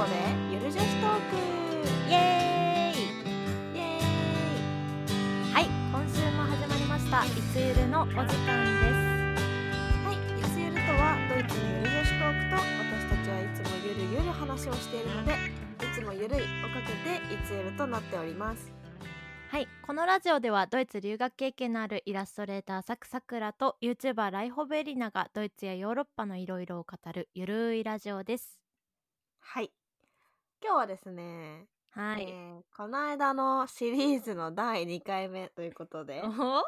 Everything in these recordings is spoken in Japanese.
こでゆる女子トーク。イエーイ。イエーイ。はい今週も始まりました。いつゆるのお時間です。はい、いつゆるとはドイツのゆる女子トークと私たちはいつもゆるゆる話をしているのでいつもゆるいをかけていつゆるとなっております。はいこのラジオではドイツ留学経験のあるイラストレーターサクサクラと YouTuber ライホベリナがドイツやヨーロッパのいろいろを語るゆるいラジオです。はい今日はですね、はい、えーこの間のシリーズの第2回目ということで、お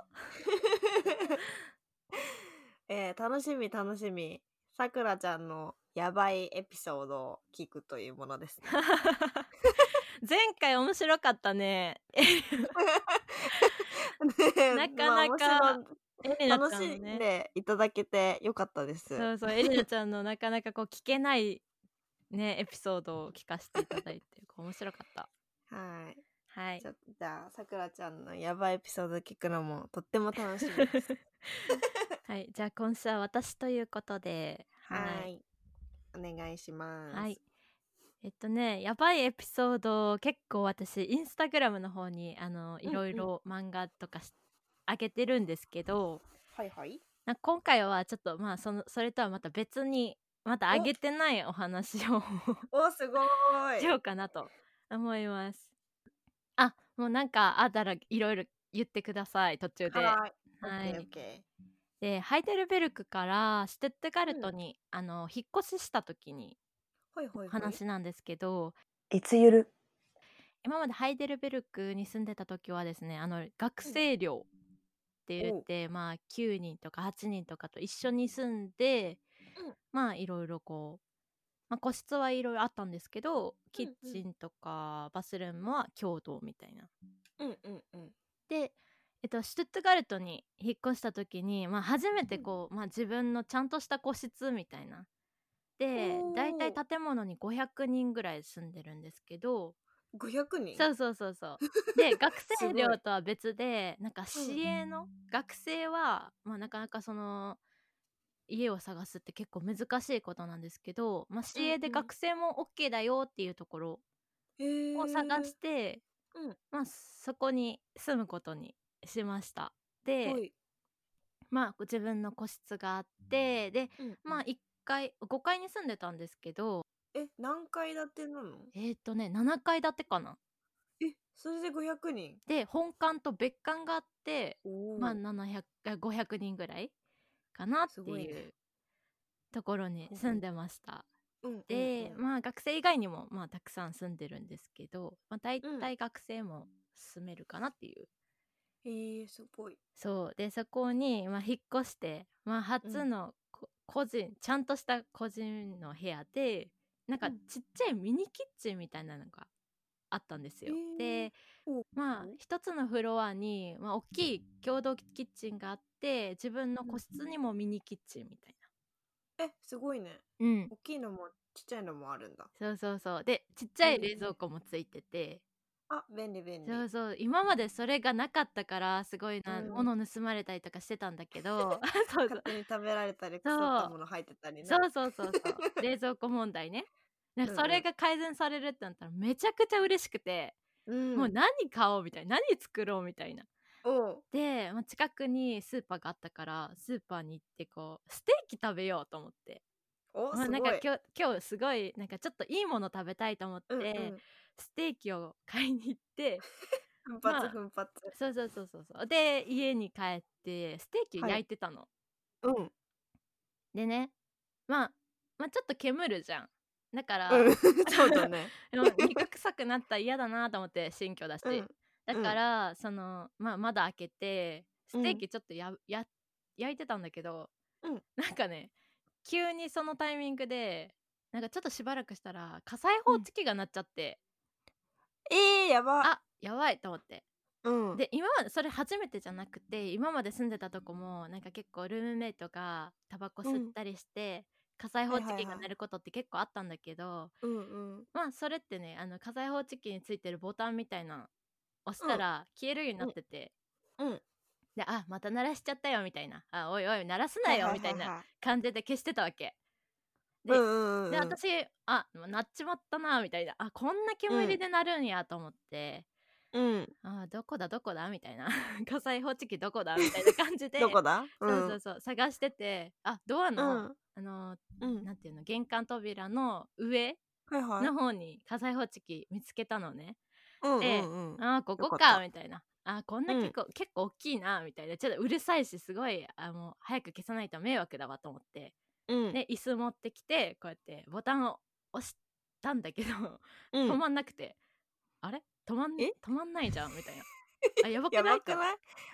えー楽しみ楽しみ。さくらちゃんのやばいエピソードを聞くというものですね。前回面白かったね。ねなかなかまあ面エリナ白い。楽しんちゃんのねでいただけてよかったです。そうそうエリナちゃんのなかなかこう聞けないねエピソードを聞かせていただいて面白かった。はい。はい。じゃあさくらちゃんのやばいエピソード聞くのもとっても楽しみです。はい、じゃあ今週は私ということで、はい。お願いします。はい。えっとね、やばいエピソード結構私インスタグラムの方にあのいろいろ漫画とかし上げてるんですけど、はいはい。な今回はちょっとまあそのそれとはまた別にまた上げてないお話をおすごーい。しようかなと思います。あ、もうなんかあったらいろいろ言ってください途中で。はい。はい。オッケーオッケでハイデルベルクからシュテットガルトに、あの引っ越しした時に話なんですけど、いつゆる？今までハイデルベルクに住んでた時はですねあの学生寮って言って、まあ9人とか8人とかと一緒に住んで、うんまあいろいろこう、まあ、個室はいろいろあったんですけどキッうん。うんチンとかバスルームは共同みたいな。うんうんうん。で、えっと、シュトゥットガルトに引っ越した時に、まあ、初めてこう、まあ、自分のちゃんとした個室みたいな。で大体建物に500人ぐらい住んでるんですけど。500人？そうそうそうそう。で学 生寮とは別でなんか市営の学生は、まあ、なかなかその家を探すって結構難しいことなんですけど、まあ、市営で学生も OK だよっていうところを探して、うん。まあ、そこに住むことにしました。で、はい。まあ自分の個室があってでうんまあ1階5階に住んでたんですけどえ何階建てなの？えーっ、とね7階建てかな。えそれで500人？で本館と別館があってまあ700あ500人ぐらいかなっていうところに住んでました。うんうんでうん。まあ学生以外にもまあたくさん住んでるんですけど、まあ、大うん体学生も住めるかなっていう。へーすごい。そう。でそこに、まあ、引っ越して、まあ、初のこ、個人ちゃんとした個人の部屋でなんかうん。ちっちゃいミニキッチンみたいなのがあったんですよ。でおまあ一つのフロアに、まあ、大きい共同キッチンがあって自分の個室にもミニキッチンみたいえすごいね。な。うん。大きいのもちっちゃいのもあるんだ。そうそうそう。でちっちゃい冷蔵庫もついてて、あ便利便利。そうそう。今までそれがなかったからすごいな、うん。物盗まれたりとかしてたんだけど。そうそう。勝手に食べられたり腐そうったもの入ってたりね。そうそうそうそう。冷蔵庫問題ね。なんかそれが改善されるってなったらめちゃくちゃ嬉しくて、うん。もう何買おうみたいな。何作ろうみたいなで、まあ、近くにスーパーがあったからスーパーに行ってこうステーキ食べようと思って、おまあ、ないんか今日今日すごいなんかちょっといいもの食べたいと思って、うんうん。ステーキを買いに行って 奮まあ発奮発。そうそうそうそうそう。で家に帰ってステーキを焼いてたの、うん。でねまあまあちょっと煙るじゃん。だから、うん。そうだね。肉臭くなったら嫌だなと思って新居だし、うんだから、そのまあ窓開けてステーキちょっとや、や焼いてたんだけど、うん。なんかね急にそのタイミングでなんかちょっとしばらくしたら火災報知器が鳴っちゃって、えーやば。あやばいと思って。うん。で今までそれ初めてじゃなくて今まで住んでたとこもなんか結構ルームメイトがタバコ吸ったりして、火災報知器が鳴ることって結構あったんだけど、うんうん。まあそれってねあの火災報知器についてるボタンみたいな押したら消えるようになってて、うん。であまた鳴らしちゃったよみたいな。あおいおい鳴らすなよみたいなな感じで消してたわけ。でうんうんうんで私あなっちまったなみたいな。あこんな煙でなるんやと思って、うん。あどこだどこだみたいな。火災報知器どこだみたいな感じで。どこだ？そうそうそう。探してて。あドアうの、ん。あのうん。なんていうの？玄関扉の上の方に火災報知器見つけたのね、うんでうんうん。あーここよかみたいな。あこんな結構、結構大きいなみたいな。ちょっとうるさいしすごいあもう早く消さないと迷惑だわと思って。うん。で椅子持ってきてこうやってボタンを押したんだけど、うん。止まんなくて。あれ？止まんえ？止まんないじゃんみたいな。あ やばくやない？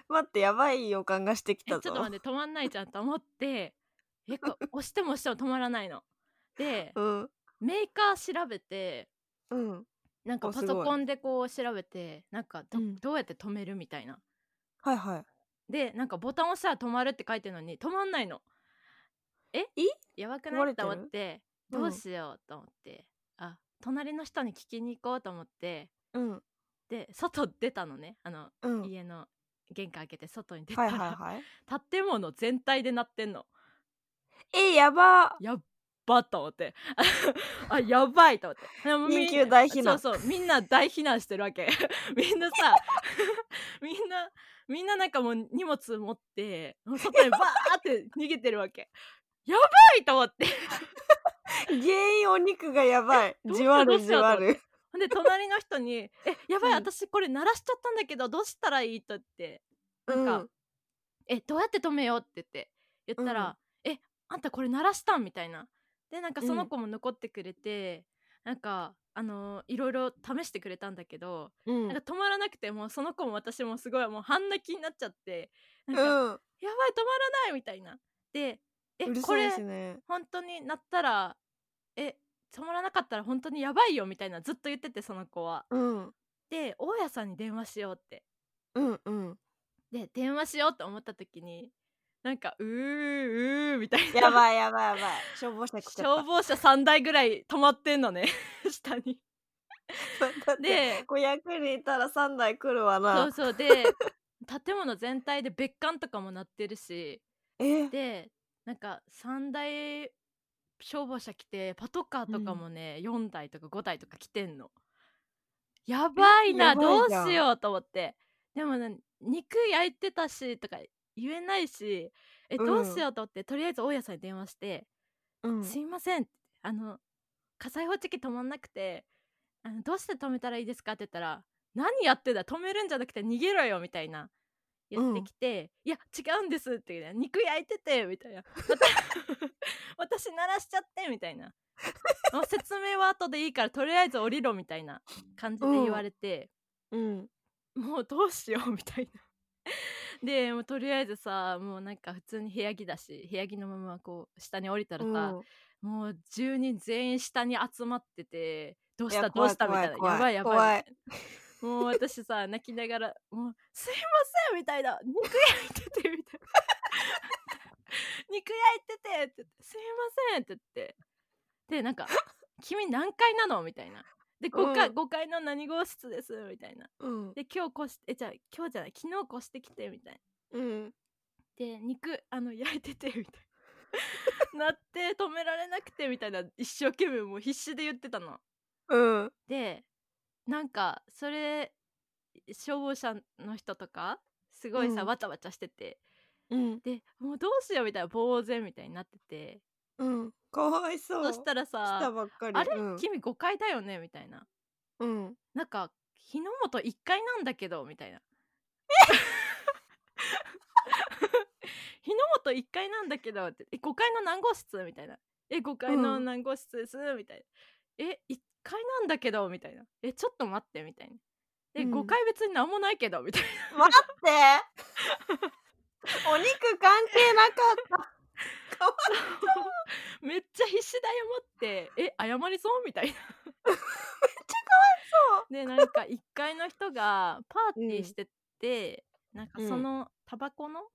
待ってやばい予感がしてきえちょっと待って止まんないじゃんと思ってえこ 押しても押しても止まらないの。でうん。メーカー調べてうんなんかパソコンでこう調べてなんかど,、うん。どうやって止めるみたいな。はいはい。でなんかボタン押したら止まるって書いてるのに止まんないの。え？えやばくない？と思ってうんどうしようと思って、あ隣の人に聞きに行こうと思ってうん。で外出たのね。あの、うん。家の玄関開けて外に出たはら、いはいはい。建物全体で鳴ってんの。えやば。やっばと思って。あやばいと思って。緊急大避難。そうそうみんな大避難してるわけ。みんなさ みんなみんななんかもう荷物持って外にバーって逃げてるわけ。やばいと思って。原因お肉がやばい。じわるじわる。ほんで隣の人に「えやばいうん。私これ鳴らしちゃったんだけどどうしたらいい?」と言って。なんか、うん。えどうやって止めようって言って。言ったら「えあんたこれ鳴らしたん?」みたいなでなんかその子も残ってくれて、なんかあのーいろいろ試してくれたんだけど、うんなんか止まらなくてもうその子も私もすごいもう半泣きになっちゃってなんか、うんやばい止まらないみたいな。でえうるさいこれ本当になったらえ止まらなかったら本当にやばいよみたいなずっと言っててその子は。うん。で大家さんに電話しようって。うんうん。で電話しようと思った時になんかうーうーみたいな。やばいやばいやばい。消防車消防車3台ぐらい止まってんのね 下に。で500人いたら3台来るわな。そうそう。で建物全体で別館とかも鳴ってるし。え？でなんか3台消防車来てパトカーとかもね、4台とか5台とか来てんの。やばいなどうしようと思って。でもね肉焼いてたしとか言えないしえうんどうしようと思って、とりあえず大家さんに電話してうん。すいませんあの火災報知器止まんなくてあのどうして止めたらいいですかって言ったら何やってんだ止めるんじゃなくて逃げろよみたいな言ってきて、いや違うんですって言うね肉焼いててみたいな 私鳴らしちゃってみたいなもう説明は後でいいからとりあえず降りろみたいな感じで言われて、うんもうどうしようみたいなでもうとりあえずさもうなんか普通に部屋着だし部屋着のままこう下に降りたらさ、う。んもう10人全員下に集まっててどうしたどうしたみたいなやばいやばいもう私さ泣きながら「もうすいません」みたいな「肉焼いてて」みたいな「肉焼いてて」って言って「すいません」って言って。でなんか「君何階なの?」みたいなで5階,、うん。5階の何号室ですみたいな。うん。で今日越してえじゃあ今日じゃない昨日越してきてみたいな。うん。で肉あの焼いててみたいな。なって止められなくてみたいな一生懸命もう必死で言ってたの。うん。でなんかそれ消防車の人とかすごいさ、うん。わちゃわちゃしてて。うん。でもうどうしようみたいな呆然みたいになっててうん。かわいそう。そしたら来たさばっか「あれ、りうん。君5階だよね?」みたいな。うん。なんか日の本1階なんだけどみたいな。日の本1階なんだけどって。え5階の何号室？みたいな。え5階のうん。何号室です？みたいな。え1階なんだけど？みたいな。えちょっと待って？みたいな。え、うん。5階別に何もないけど？みたいな。待って。お肉関係なかった めっちゃ必死で謝って。え謝りそう？みたいな。めっちゃかわいそう。でなんか1階の人がパーティーしてて、なんかうん。そのタバコの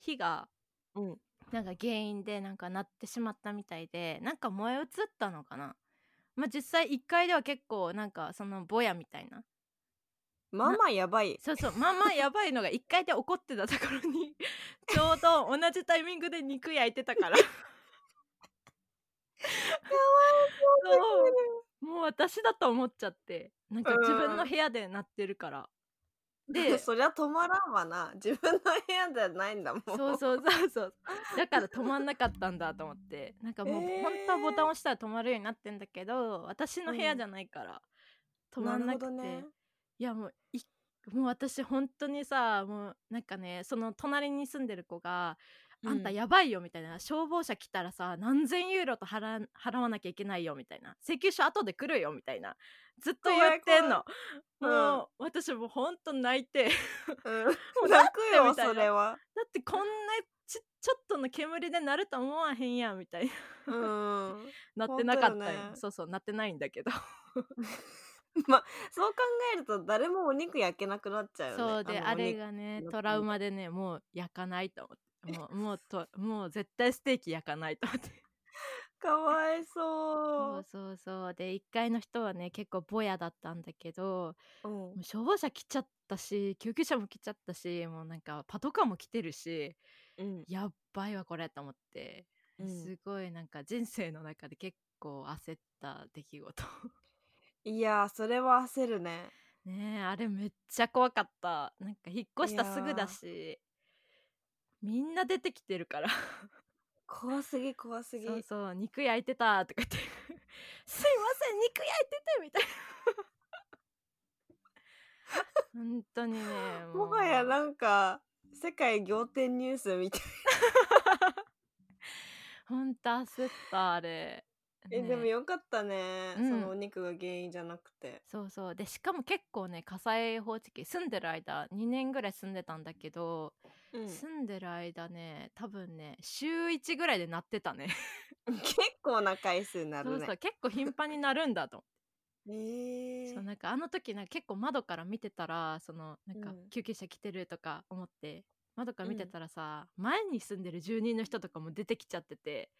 火がうん。なんか原因でなんかなってしまったみたいでなんか燃え移ったのかな。まあ実際1階では結構なんかそのぼやみたいな。まあまあやばい。そうそうまあまあやばいのが1階で起こってたところにちょうど同じタイミングで肉焼いてたから。そうもう私だと思っちゃって。なんか自分の部屋で鳴ってるから、で そりゃ止まらんわな。自分の部屋じゃないんだもん。そうそうそうそう。だから止まんなかったんだと思って。なんかもう、えー本当はボタン押したら止まるようになってんだけど私の部屋じゃないから、止まんなくて。ね。いやもういもう私本当にさもうなんかねその隣に住んでる子があんたやばいよみたいな、消防車来たらさ何千ユーロと払払わなきゃいけないよみたいな請求書後で来るよみたいなずっと言ってんの。もう、私もうほんと泣いて うん。もう泣くよそれはだってこんなちちょっとの煙で鳴ると思わへんやんみたいな。うん。なってなかったよ。ね。そうそうなってないんだけど まあそう考えると誰もお肉焼けなくなっちゃうよね。そうであれがねのトラウマでねもう焼かないと思って。もうもうと もう絶対ステーキ焼かないと思って。かわいそそう。そうそう。で1階の人はね結構ボヤだったんだけどう、う。んもう消防車来ちゃったし救急車も来ちゃったしもうなんかパトカーも来てるしうん。やっばいわこれと思って、うん。すごいなんか人生の中で結構焦った出来事いやーそれは焦るね。ねえあれめっちゃ怖かった。なんか引っ越したすぐだしみんな出てきてるから。怖すぎ怖すぎそうそう肉焼いてたとか言って。すいません肉焼いててみたいな。本当にねもはやなんか世界仰天ニュースみたい本当焦ったあれ、え、ねでもよかったね、うん。そのお肉が原因じゃなくて。そうそう。でしかも結構ね火災報知器住んでる間2年ぐらい住んでたんだけど、うん。住んでる間ね多分ね週1ぐらいで鳴ってたね。結構な回数になるね。そうそう。結構頻繁になるんだと。えー。そうなんかあの時なんか結構窓から見てたらそのなんかうん。救急車来てるとか思って、窓から見てたらさ、前に住んでる住人の人とかも出てきちゃってて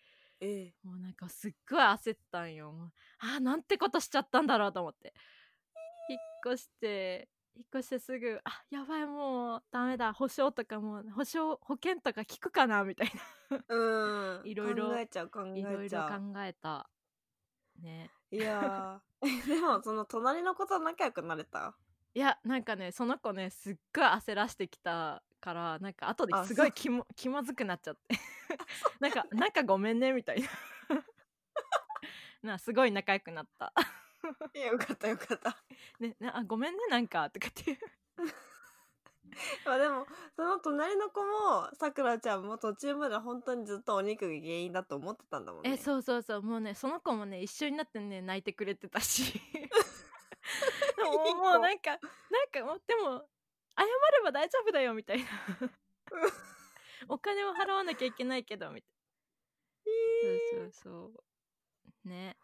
えもうなんかすっごい焦ったんよ。あーなんてことしちゃったんだろうと思って。引っ越して引っ越してすぐあやばいもうダメだ。保証とかも保証保険とか効くかなみたいうん。いろいろ考えちゃう考ないろいろえちゃう考えた。ね。いやー。でもその隣の子と仲良くなれた？いやなんかねその子ねすっごい焦らしてきたからなんか後であすごい気も 気まずくなっちゃって。なんか なんかごめんねみたいな。なすごい仲良くなった。いやよかったよかった。ねなあごめんねなんかとかってまあでもその隣の子もさくらちゃんも途中まで本当にずっとお肉が原因だと思ってたんだもんね。えそうそうそう。もうねその子もね一緒になってね泣いてくれてたし。もうもうなんかなんかでも謝れば大丈夫だよみたいな。お金を払わなきゃいけないけどみたいな、そうそうそう。ね。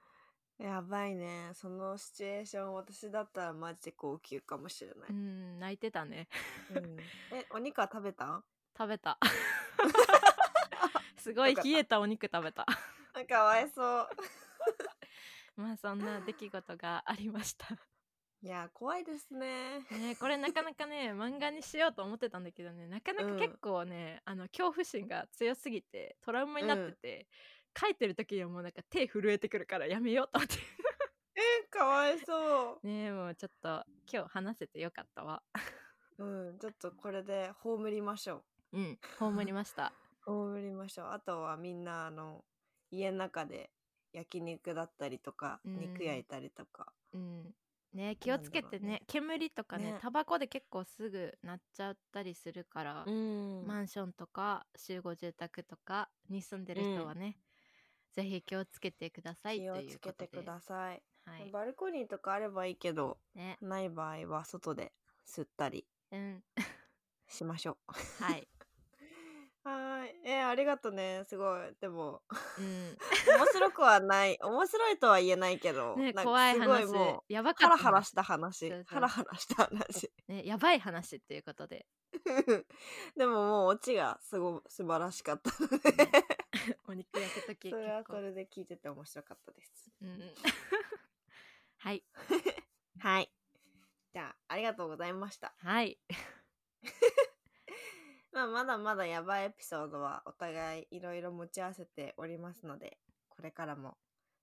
やばいね。そのシチュエーション私だったらマジで号泣かもしれない、うん泣いてたね。うん。えお肉は食べた？食べた。すごい冷えた。お肉食べた。あかわいそう。まあそんな出来事がありましたいや怖いですね。ねこれなかなかね漫画にしようと思ってたんだけどねなかなかうん。結構ね、あの恐怖心が強すぎてトラウマになってて、書いてる時にはもうなんか手震えてくるからやめようと思って。えかわいそ ねもうちょっと今日話せてよかったわ。う うんちょっとこれで葬りましょう。ん葬りました。う葬りましょう。あとはみんなあの家の中で焼肉だったりとか、うん肉焼いたりとか。うんね気をつけてね。ね煙とかねね。タバコで結構すぐなっちゃったりするから、ん。マンションとか集合住宅とかに住んでる人はね、ぜひ気をつけてください気をつけてください、はい。バルコニーとかあればいいけどね。ない場合は外で吸ったりうん。しましょう。はいえーありがとねすごい。でもうん。面白くはない。面白いとは言えないけど、ね怖い話もうやばかったなハラハラした話ハラハラした話。ねやばい話っていうことで。でももうオチがすご素晴らしかったので お肉焼くときそれはそれで聞いてて面白かったです。うん。はい。はい。じゃあありがとうございました。はいまあまだまだやばいエピソードはお互いいろいろ持ち合わせておりますのでこれからも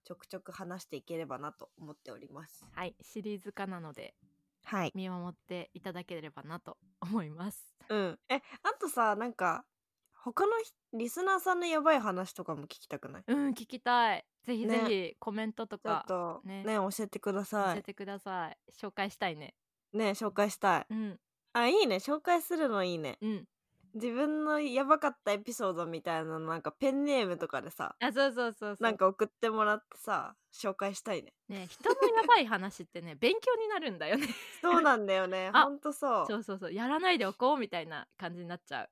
ちょくちょく話していければなと思っております。はいシリーズ化なのではい。見守っていただければなと思います。うん。えあとさなんか他のひリスナーさんのやばい話とかも聞きたくない？うん聞きたい。ぜひぜね。ひコメントとちょっかとね。ね教えてくだ教さい。えてください。紹介したいね。ね紹介したい。うん。あいいね。紹介するのいいね。うん自分のやばかったエピソードみたいなのなんかペンネームとかでさあそうそうそうそう。なんか送ってもらってさ紹介したいね。ね人のやばい話ってね勉強になるんだよね。そうなんだよね。あほんとそう。そうそうそう。やらないでおこうみたいな感じになっちゃ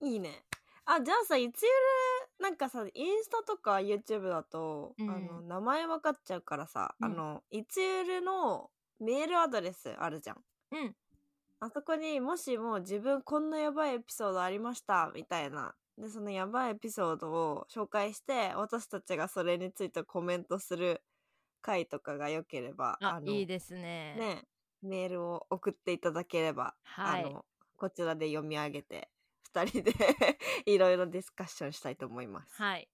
う。いいね。あじゃあさいつゆるなんかさインスタとか YouTube だと、うん。あの名前分かっちゃうからさ、うん。あのいつゆるのメールアドレスあるじゃん。うんあそこにもしも自分こんなやばいエピソードありましたみたいな。でそのやばいエピソードを紹介して私たちがそれについてコメントする回とかが良ければのあいいですね。ねメールを送っていただければ、はい。あのこちらで読み上げて2人で いろいろディスカッションしたいと思います。はい。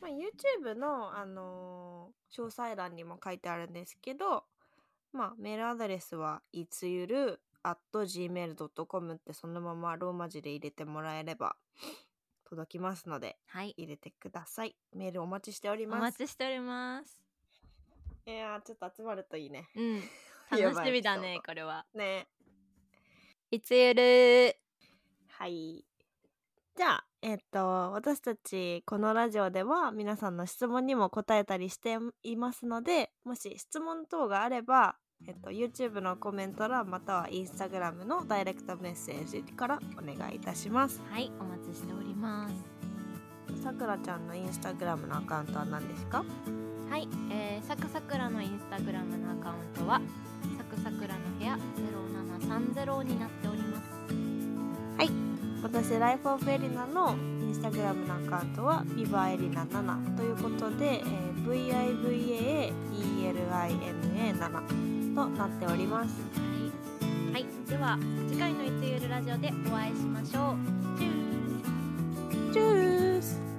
まあ、YouTube の、あのー詳細欄にも書いてあるんですけど、まあ、メールアドレスはいつゆる at gmail.com ってそのままローマ字で入れてもらえれば 届きますのではい入れてください。メールお待ちしておりおます。待ちしておりますいやーちょっと集まるといいね。うんや 楽しみだねこれはねいつゆる？はい。じゃあ、えっと、私たち、このラジオでは皆さんの質問にも答えたりしていますので、もし質問等があれば、えっと、YouTube のコメント欄または Instagram のダイレクトメッセージからお願いいたします。はいお待ちしております。さくらちゃんの Instagram のアカウントは何ですか？はい、えー、サクサクラのインスタグラムのアカウントはサクサクラの部屋0730になっております私、ライフオブエリナの Instagram のアカウントはビバエリナ7ということで、えー VIVAELINA7 となっております。はい、はい、では次回のいつゆるラジオでお会いしましょう。チュース。チュース